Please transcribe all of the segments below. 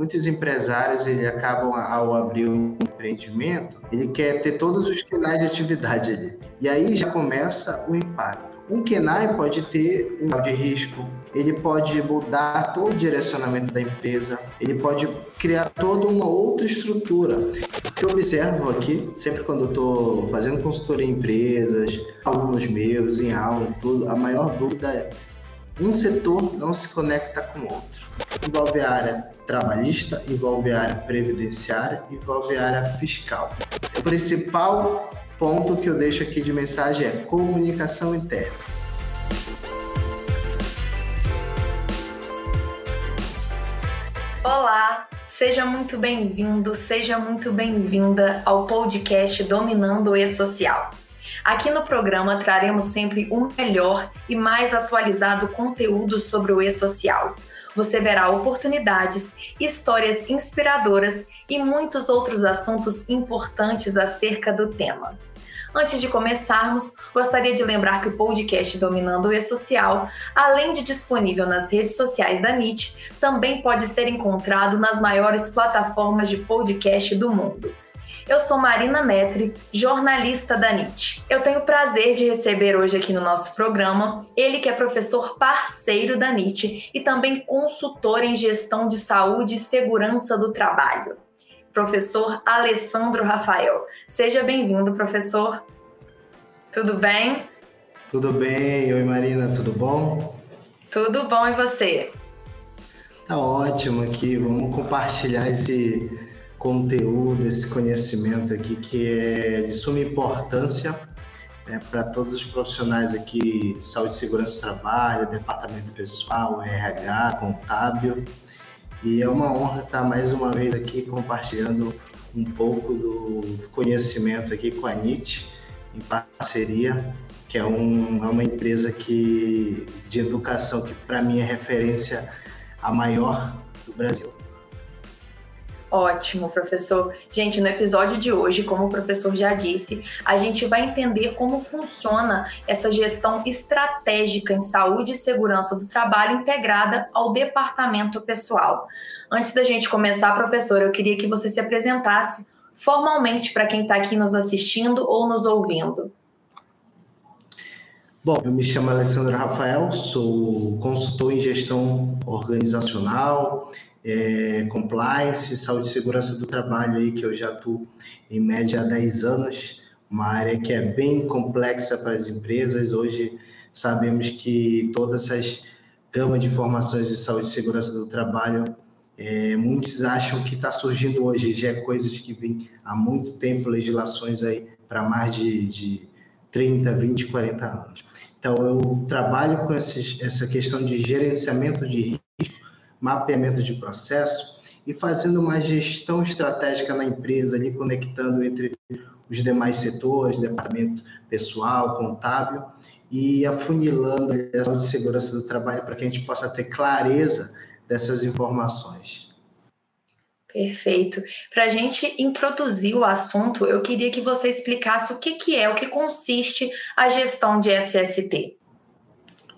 muitos empresários ele acabam ao abrir um empreendimento, ele quer ter todos os canais de atividade ali. E aí já começa o impacto. Um KENAI pode ter um grau de risco, ele pode mudar todo o direcionamento da empresa, ele pode criar toda uma outra estrutura. O que eu observo aqui, sempre quando estou fazendo consultoria em empresas, alunos meus, em aula, tudo, a maior dúvida é um setor não se conecta com o outro. Envolve a área trabalhista, envolve a área previdenciária, envolve a área fiscal. O principal ponto que eu deixo aqui de mensagem é comunicação interna. Olá, seja muito bem-vindo, seja muito bem-vinda ao podcast Dominando o E-Social. Aqui no programa traremos sempre o melhor e mais atualizado conteúdo sobre o E-Social. Você verá oportunidades, histórias inspiradoras e muitos outros assuntos importantes acerca do tema. Antes de começarmos, gostaria de lembrar que o podcast Dominando o E-Social, além de disponível nas redes sociais da NIT, também pode ser encontrado nas maiores plataformas de podcast do mundo. Eu sou Marina Metri, jornalista da NIT. Eu tenho o prazer de receber hoje aqui no nosso programa ele que é professor parceiro da NIT e também consultor em gestão de saúde e segurança do trabalho professor Alessandro Rafael. Seja bem-vindo, professor. Tudo bem? Tudo bem. Oi, Marina, tudo bom? Tudo bom e você? Tá ótimo aqui. Vamos compartilhar esse conteúdo, esse conhecimento aqui que é de suma importância né, para todos os profissionais aqui de saúde segurança do trabalho, departamento pessoal, RH, contábil e é uma honra estar mais uma vez aqui compartilhando um pouco do conhecimento aqui com a NIT, em parceria, que é, um, é uma empresa que, de educação que para mim é referência a maior do Brasil. Ótimo, professor. Gente, no episódio de hoje, como o professor já disse, a gente vai entender como funciona essa gestão estratégica em saúde e segurança do trabalho integrada ao departamento pessoal. Antes da gente começar, professor, eu queria que você se apresentasse formalmente para quem está aqui nos assistindo ou nos ouvindo. Bom, eu me chamo Alessandro Rafael, sou consultor em gestão organizacional, é, compliance, saúde e segurança do trabalho aí, que eu já atuo em média há 10 anos, uma área que é bem complexa para as empresas. Hoje sabemos que todas essas gama de informações de saúde e segurança do trabalho, é, muitos acham que está surgindo hoje, já é coisas que vêm há muito tempo, legislações aí para mais de, de 30, 20, 40 anos. Então, eu trabalho com esses, essa questão de gerenciamento de mapeamento de processo e fazendo uma gestão estratégica na empresa, ali conectando entre os demais setores, departamento pessoal, contábil, e afunilando a de segurança do trabalho para que a gente possa ter clareza dessas informações. Perfeito. Para a gente introduzir o assunto, eu queria que você explicasse o que, que é, o que consiste a gestão de SST.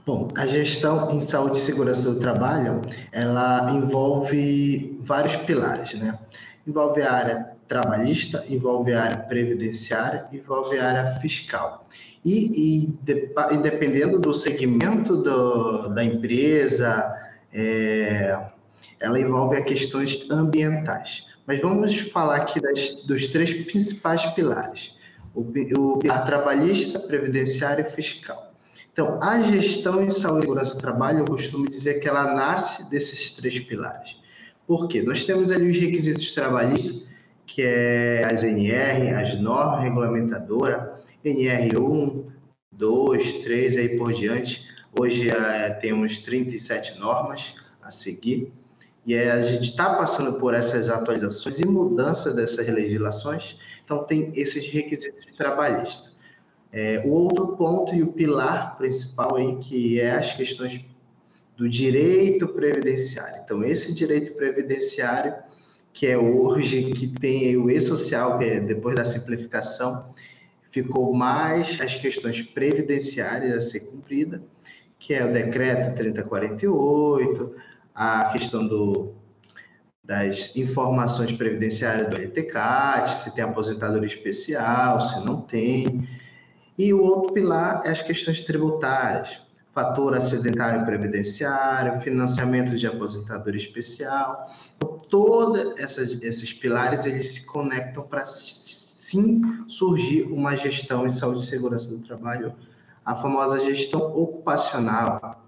Bom, a gestão em saúde e segurança do trabalho, ela envolve vários pilares, né? Envolve a área trabalhista, envolve a área previdenciária, envolve a área fiscal. E, e, de, e dependendo do segmento do, da empresa, é, ela envolve a questões ambientais. Mas vamos falar aqui das, dos três principais pilares: o, o pilar trabalhista, previdenciário e fiscal. Então, a gestão em saúde e segurança do trabalho, eu costumo dizer que ela nasce desses três pilares. Por quê? Nós temos ali os requisitos trabalhistas, que é as NR, as normas regulamentadoras, NR1, 2, 3, aí por diante. Hoje é, temos 37 normas a seguir. E é, a gente está passando por essas atualizações e mudanças dessas legislações. Então, tem esses requisitos trabalhistas. É, o outro ponto e o pilar principal aí, que é as questões do direito previdenciário. Então, esse direito previdenciário, que é hoje, que tem o e-social, que é depois da simplificação, ficou mais as questões previdenciárias a ser cumprida, que é o decreto 3048, a questão do das informações previdenciárias do LTCAT, se tem aposentadoria especial, se não tem. E o outro pilar é as questões tributárias, fator acidentário previdenciário, financiamento de aposentadoria especial. Então, todos esses pilares eles se conectam para sim surgir uma gestão em saúde e segurança do trabalho, a famosa gestão ocupacional.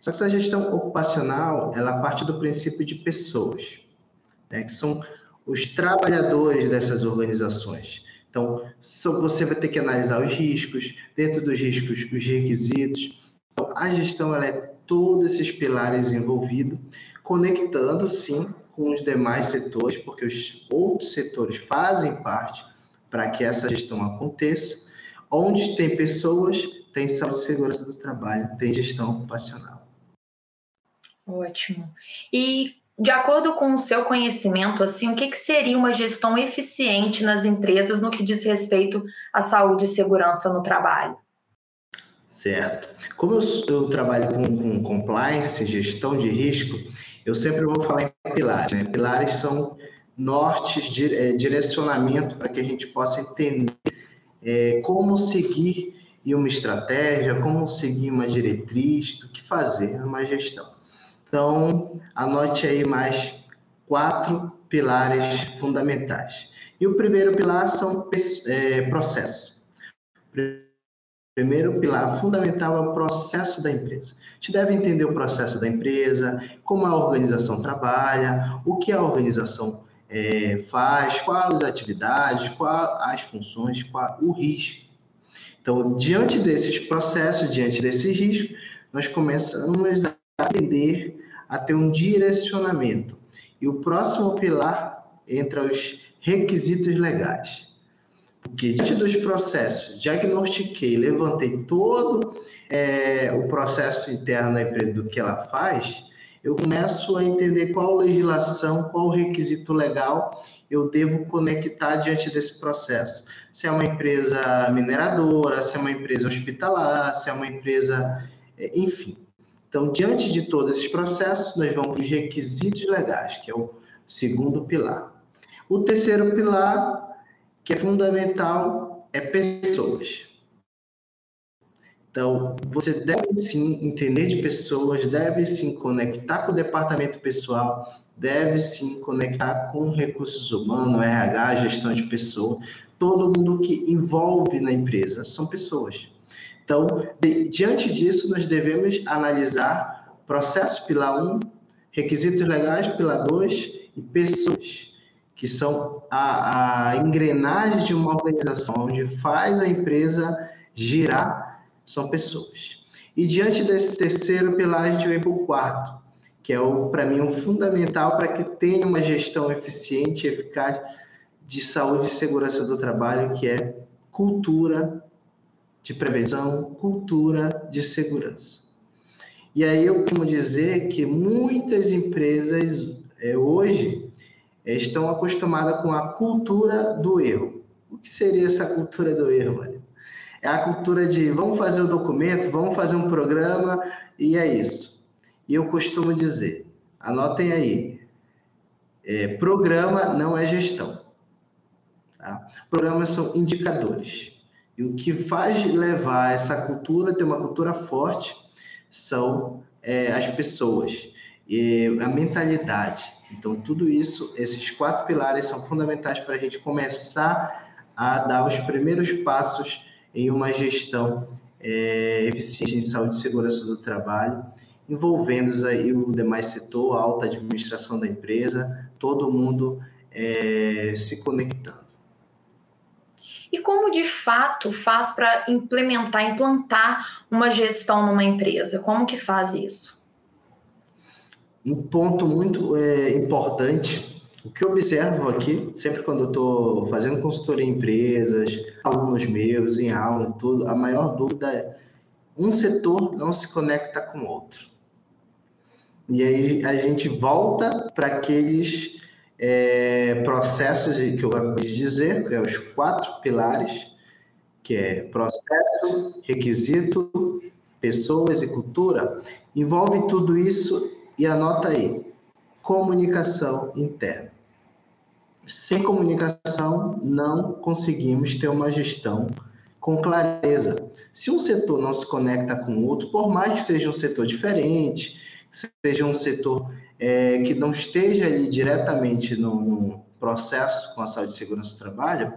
Só que essa gestão ocupacional, ela parte do princípio de pessoas né, que são os trabalhadores dessas organizações. Então, você vai ter que analisar os riscos, dentro dos riscos, os requisitos. Então, a gestão ela é todos esses pilares envolvidos, conectando, sim, com os demais setores, porque os outros setores fazem parte para que essa gestão aconteça. Onde tem pessoas, tem saúde e segurança do trabalho, tem gestão ocupacional. Ótimo. E de acordo com o seu conhecimento, assim, o que, que seria uma gestão eficiente nas empresas no que diz respeito à saúde e segurança no trabalho? Certo. Como eu, eu trabalho com, com, compliance, gestão de risco, eu sempre vou falar em pilares. Né? Pilares são nortes, de, é, direcionamento para que a gente possa entender é, como seguir uma estratégia, como seguir uma diretriz, o que fazer numa gestão. Então, anote aí mais quatro pilares fundamentais. E o primeiro pilar são é, processos. Primeiro pilar fundamental é o processo da empresa. A gente deve entender o processo da empresa, como a organização trabalha, o que a organização é, faz, quais as atividades, quais as funções, qual o risco. Então, diante desses processos, diante desses riscos, nós começamos aprender a ter um direcionamento. E o próximo pilar entra os requisitos legais. Porque diante dos processos, diagnostiquei, levantei todo é, o processo interno da empresa do que ela faz, eu começo a entender qual legislação, qual requisito legal eu devo conectar diante desse processo. Se é uma empresa mineradora, se é uma empresa hospitalar, se é uma empresa, é, enfim. Então, diante de todos esses processos, nós vamos para os requisitos legais, que é o segundo pilar. O terceiro pilar, que é fundamental, é pessoas. Então, você deve sim entender de pessoas, deve sim conectar com o departamento pessoal, deve sim conectar com recursos humanos, RH, gestão de pessoas, todo mundo que envolve na empresa são pessoas. Então, de, diante disso, nós devemos analisar processo pilar 1, requisitos legais pilar 2 e pessoas, que são a, a engrenagem de uma organização, onde faz a empresa girar, são pessoas. E diante desse terceiro pilar, a gente vem para o quarto, que é, para mim, um fundamental para que tenha uma gestão eficiente e eficaz de saúde e segurança do trabalho, que é cultura de prevenção, cultura de segurança. E aí eu costumo dizer que muitas empresas é, hoje é, estão acostumadas com a cultura do erro. O que seria essa cultura do erro, Maria? É a cultura de vamos fazer o um documento, vamos fazer um programa e é isso. E eu costumo dizer, anotem aí, é, programa não é gestão. Tá? Programas são indicadores. E o que faz levar essa cultura, ter uma cultura forte, são é, as pessoas, e a mentalidade. Então, tudo isso, esses quatro pilares são fundamentais para a gente começar a dar os primeiros passos em uma gestão é, eficiente em saúde e segurança do trabalho, envolvendo aí o demais setor, a alta administração da empresa, todo mundo é, se conectando. E como de fato faz para implementar, implantar uma gestão numa empresa? Como que faz isso? Um ponto muito é, importante, o que eu observo aqui, sempre quando eu estou fazendo consultoria em empresas, alunos meus, em aula, tudo, a maior dúvida é um setor não se conecta com o outro. E aí a gente volta para aqueles é, processos que eu acabei de dizer, que é os quatro pilares, que é processo, requisito, pessoas e cultura, envolve tudo isso e anota aí. comunicação interna. Sem comunicação, não conseguimos ter uma gestão com clareza. Se um setor não se conecta com o outro, por mais que seja um setor diferente, seja um setor é, que não esteja ali diretamente no, no, processo com a saúde e segurança do trabalho,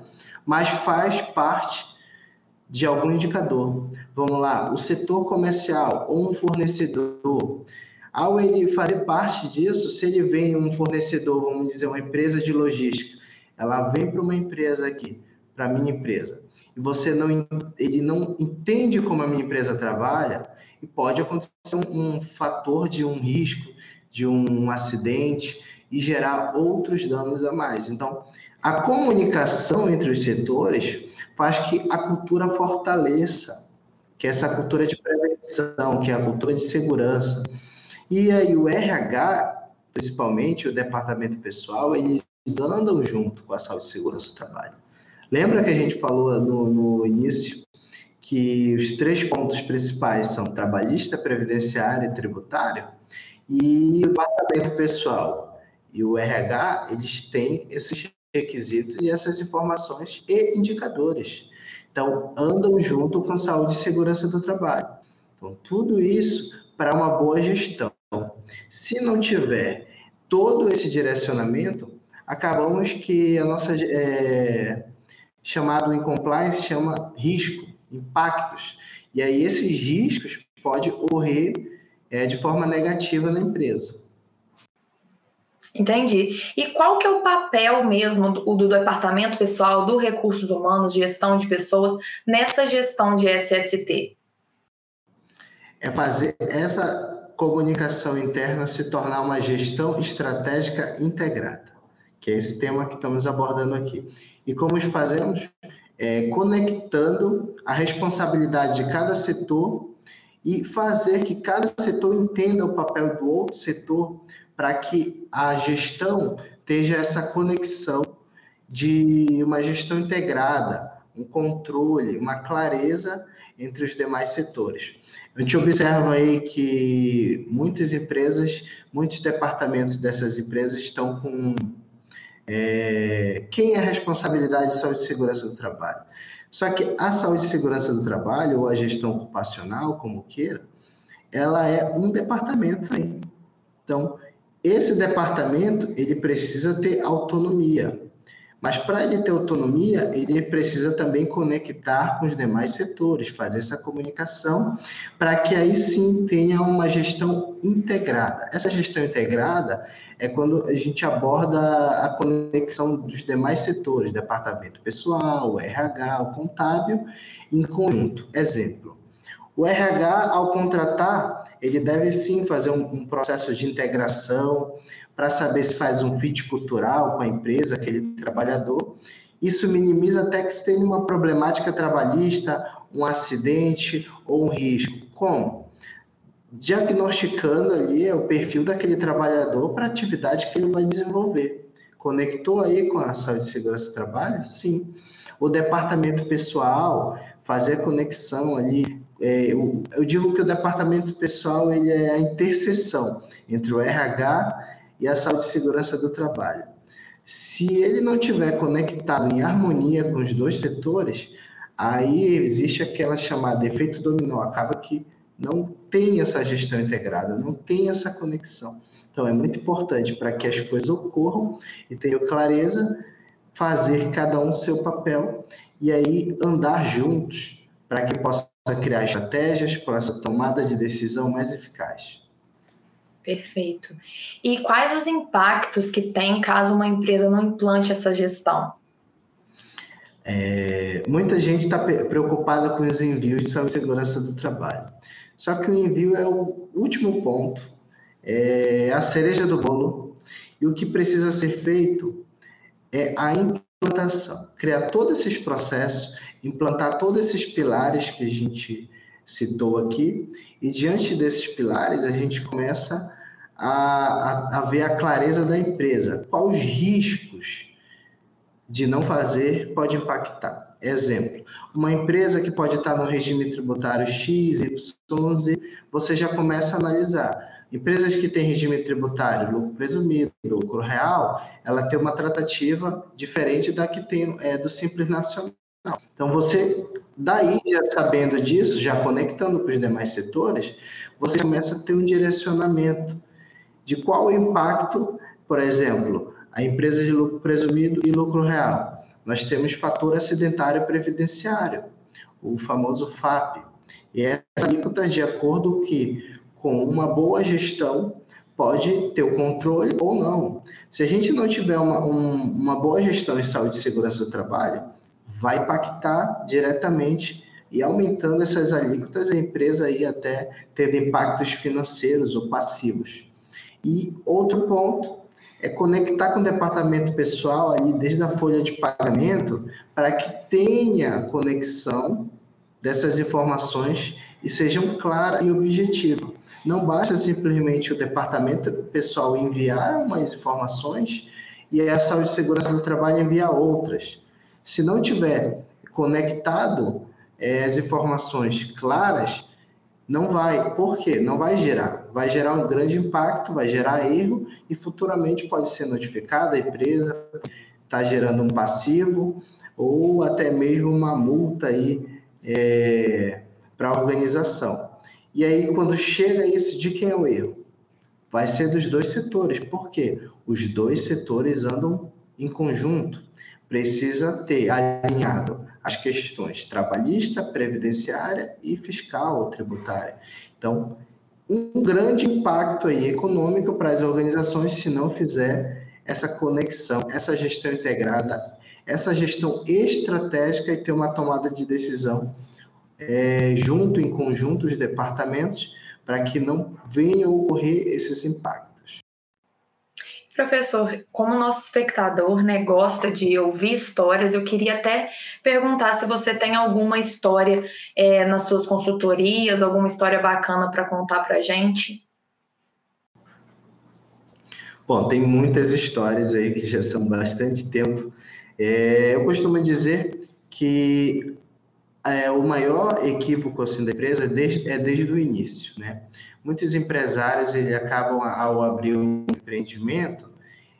mas faz parte de algum indicador. Vamos lá, o setor comercial ou um fornecedor, ao ele fazer parte disso, se ele vem um fornecedor, vamos dizer, uma empresa de logística, ela vem para uma empresa aqui, para minha empresa, e você não, ele não entende como a minha empresa trabalha, e pode acontecer um, um fator de um risco, de um acidente, e gerar outros danos a mais. Então, a comunicação entre os setores faz que a cultura fortaleça, que é essa cultura de prevenção, que é a cultura de segurança. E aí o RH, principalmente o departamento pessoal, eles andam junto com a saúde e segurança do trabalho. Lembra que a gente falou no, no início que os três pontos principais são trabalhista, previdenciário e tributário? E o departamento pessoal e o RH, eles têm esses requisitos e essas informações e indicadores. Então, andam junto com saúde e segurança do trabalho. Então, tudo isso para uma boa gestão. Se não tiver todo esse direcionamento, acabamos que a nossa é, chamado em compliance chama risco, impactos. E aí esses riscos podem ocorrer é, de forma negativa na empresa. Entendi. E qual que é o papel mesmo do, do departamento pessoal, do recursos humanos, gestão de pessoas, nessa gestão de SST? É fazer essa comunicação interna se tornar uma gestão estratégica integrada, que é esse tema que estamos abordando aqui. E como fazemos? É, conectando a responsabilidade de cada setor e fazer que cada setor entenda o papel do outro setor para que a gestão tenha essa conexão de uma gestão integrada, um controle, uma clareza entre os demais setores. A gente observa aí que muitas empresas, muitos departamentos dessas empresas estão com é, quem é a responsabilidade de saúde e segurança do trabalho. Só que a saúde e segurança do trabalho, ou a gestão ocupacional, como queira, ela é um departamento aí. Então, esse departamento ele precisa ter autonomia, mas para ele ter autonomia, ele precisa também conectar com os demais setores, fazer essa comunicação, para que aí sim tenha uma gestão integrada. Essa gestão integrada é quando a gente aborda a conexão dos demais setores, departamento pessoal, RH, o contábil, em conjunto. Exemplo, o RH, ao contratar, ele deve sim fazer um, um processo de integração para saber se faz um fit cultural com a empresa, aquele trabalhador. Isso minimiza até que se tenha uma problemática trabalhista, um acidente ou um risco. Como? Diagnosticando ali o perfil daquele trabalhador para a atividade que ele vai desenvolver. Conectou aí com a saúde e segurança do trabalho? Sim. O departamento pessoal, fazer a conexão ali é, eu, eu, digo que o departamento pessoal ele é a interseção entre o RH e a saúde e segurança do trabalho. Se ele não tiver conectado em harmonia com os dois setores, aí existe aquela chamada efeito dominó, acaba que não tem essa gestão integrada, não tem essa conexão. Então é muito importante para que as coisas ocorram e tenham clareza, fazer cada um seu papel e aí andar juntos para que possa criar estratégias para essa tomada de decisão mais eficaz. Perfeito. E quais os impactos que tem caso uma empresa não implante essa gestão? É, muita gente está preocupada com os envios e segurança do trabalho. Só que o envio é o último ponto, é a cereja do bolo, e o que precisa ser feito é a implantação, criar todos esses processos implantar todos esses pilares que a gente citou aqui, e diante desses pilares a gente começa a, a, a ver a clareza da empresa. Quais os riscos de não fazer pode impactar? Exemplo, uma empresa que pode estar no regime tributário X, Y, Z, você já começa a analisar. Empresas que têm regime tributário, lucro presumido, lucro real, ela tem uma tratativa diferente da que tem é, do Simples Nacional. Então, você, daí, já sabendo disso, já conectando com os demais setores, você começa a ter um direcionamento de qual o impacto, por exemplo, a empresa de lucro presumido e lucro real. Nós temos fator acidentário previdenciário, o famoso FAP. E essa alíquota de acordo que com uma boa gestão, pode ter o controle ou não. Se a gente não tiver uma, um, uma boa gestão em saúde e segurança do trabalho, vai impactar diretamente e aumentando essas alíquotas, a empresa aí até tendo impactos financeiros ou passivos. E outro ponto é conectar com o departamento pessoal ali desde a folha de pagamento para que tenha conexão dessas informações e sejam claras e objetivas. Não basta simplesmente o departamento pessoal enviar umas informações e a saúde e segurança do trabalho enviar outras. Se não tiver conectado é, as informações claras, não vai. Por quê? Não vai gerar. Vai gerar um grande impacto, vai gerar erro e futuramente pode ser notificada a empresa, está gerando um passivo ou até mesmo uma multa aí é, para a organização. E aí, quando chega isso, de quem é o erro? Vai ser dos dois setores. Por quê? Os dois setores andam em conjunto. Precisa ter alinhado as questões trabalhista, previdenciária e fiscal ou tributária. Então, um grande impacto aí econômico para as organizações se não fizer essa conexão, essa gestão integrada, essa gestão estratégica e ter uma tomada de decisão é, junto, em conjunto, os departamentos, para que não venham ocorrer esses impactos. Professor, como nosso espectador né, gosta de ouvir histórias, eu queria até perguntar se você tem alguma história é, nas suas consultorias, alguma história bacana para contar para a gente. Bom, tem muitas histórias aí que já são bastante tempo. É, eu costumo dizer que é, o maior equívoco assim, da empresa é desde, é desde o início. Né? Muitos empresários ele acabam, ao abrir um empreendimento,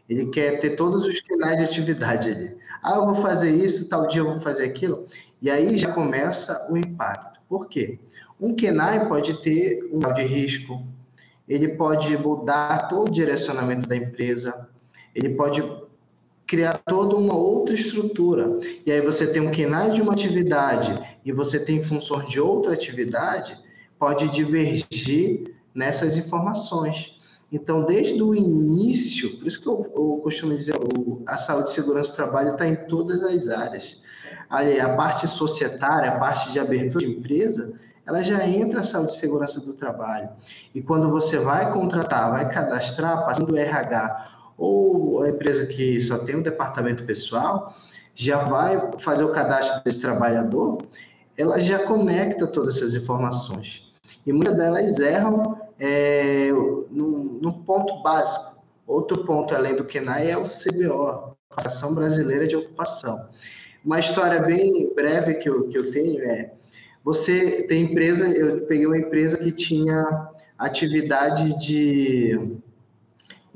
ele quer ter todos os canais de atividade ali. Ah, eu vou fazer isso, tal dia eu vou fazer aquilo. E aí já começa o impacto. Por quê? Um KENAI pode ter um grau de risco, ele pode mudar todo o direcionamento da empresa, ele pode criar toda uma outra estrutura. E aí você tem um KENAI de uma atividade e você tem funções de outra atividade, pode divergir nessas informações. Então, desde o início, por isso que eu, eu costumo dizer, o, a saúde e segurança do trabalho está em todas as áreas. Ali, a parte societária, a parte de abertura de empresa, ela já entra a saúde e segurança do trabalho. E quando você vai contratar, vai cadastrar, passando o RH ou a empresa que só tem um departamento pessoal, já vai fazer o cadastro desse trabalhador, ela já conecta todas essas informações. E muitas delas erram é, no, no, ponto básico. Outro ponto, além do KENAI, é o CBO, Associação Brasileira de Ocupação. Uma história bem breve que eu, que eu tenho é, você tem empresa, eu peguei uma empresa que tinha atividade de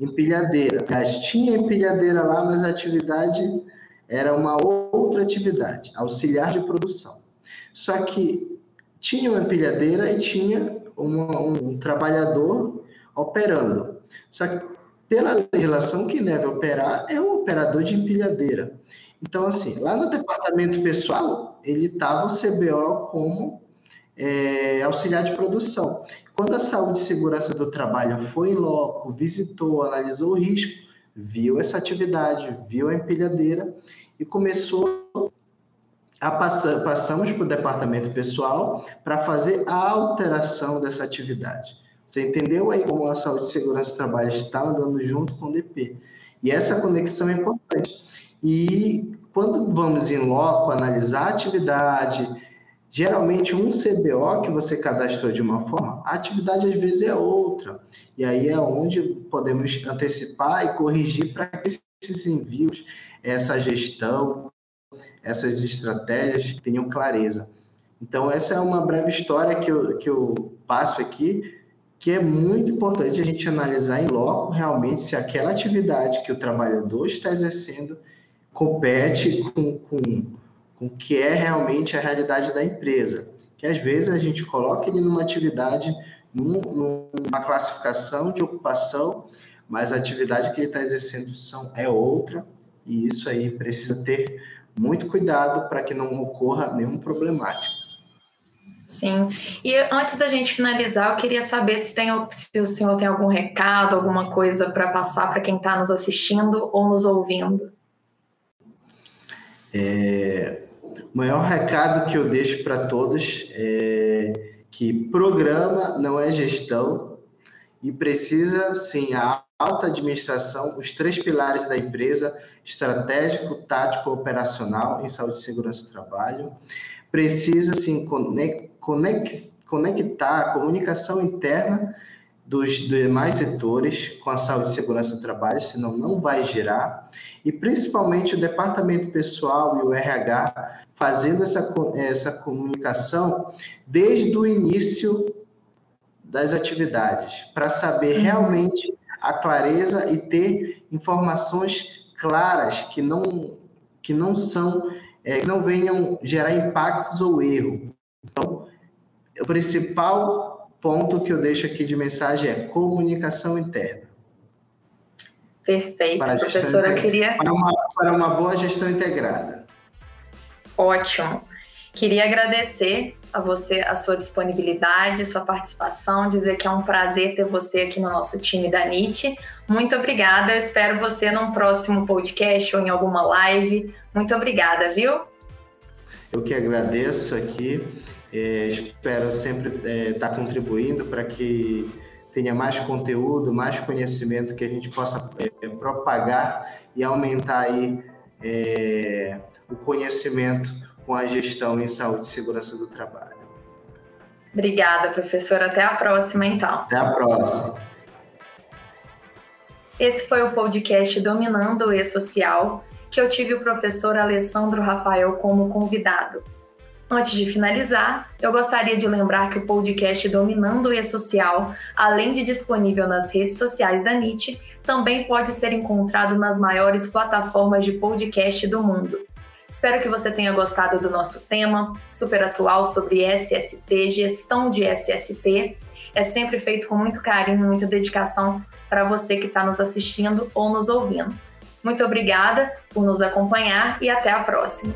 empilhadeira. Tinha empilhadeira lá, mas a atividade era uma outra atividade, auxiliar de produção. Só que tinha uma empilhadeira e tinha uma, um trabalhador operando. Só que pela legislação, quem deve operar é o operador de empilhadeira. Então, assim, lá no departamento pessoal, ele estava o CBO como é, auxiliar de produção. Quando a saúde e segurança do trabalho foi loco, visitou, analisou o risco, viu essa atividade, viu a empilhadeira e começou passamos para o departamento pessoal para fazer a alteração dessa atividade. Você entendeu aí como a saúde e segurança do trabalho está andando junto com o DP? E essa conexão é importante. E quando vamos em loco analisar a atividade, Geralmente, um CBO que você cadastrou de uma forma, a atividade às vezes é outra. E aí é onde podemos antecipar e corrigir para que esses envios, essa gestão, essas estratégias tenham clareza. Então, essa é uma breve história que eu, que eu passo aqui, que é muito importante a gente analisar em loco realmente se aquela atividade que o trabalhador está exercendo compete com, com, com o que é realmente a realidade da empresa. Que às vezes a gente coloca ele numa atividade, num, numa classificação de ocupação, mas a atividade que ele está exercendo são, é outra, e isso aí precisa ter muito cuidado para que não ocorra nenhum problemático. Sim. E antes da gente finalizar, eu queria saber se, tem, se o senhor tem algum recado, alguma coisa para passar para quem está nos assistindo ou nos ouvindo. É, o maior recado que eu deixo para todos é que programa não é gestão e precisa, sim, a alta administração, os três pilares da empresa, estratégico, tático, operacional em saúde e segurança do trabalho, precisa, sim, conectar a comunicação interna dos demais setores com a saúde e segurança do trabalho, senão não vai girar. E principalmente o departamento pessoal e o RH fazendo essa, essa comunicação desde o início das atividades, para saber uhum. realmente a clareza e ter informações claras que não, que não são, é, que não venham gerar impactos ou erro. Então, o principal ponto que eu deixo aqui de mensagem é comunicação interna. Perfeito, para professora. Eu queria. Para uma, para uma boa gestão integrada. Ótimo. Queria agradecer a você a sua disponibilidade, sua participação, dizer que é um prazer ter você aqui no nosso time da NIT. Muito obrigada. Eu espero você num próximo podcast ou em alguma live. Muito obrigada, viu? Eu que agradeço aqui é, espero sempre estar é, tá contribuindo para que tenha mais conteúdo, mais conhecimento que a gente possa é, propagar e aumentar aí é, o conhecimento com a gestão em saúde e segurança do trabalho. Obrigada, professora. Até a próxima, então. Até a próxima. Esse foi o podcast Dominando o E-Social, que eu tive o professor Alessandro Rafael como convidado. Antes de finalizar, eu gostaria de lembrar que o podcast Dominando o E-Social, além de disponível nas redes sociais da NIT, também pode ser encontrado nas maiores plataformas de podcast do mundo. Espero que você tenha gostado do nosso tema, super atual sobre SST, gestão de SST. É sempre feito com muito carinho, muita dedicação para você que está nos assistindo ou nos ouvindo. Muito obrigada por nos acompanhar e até a próxima!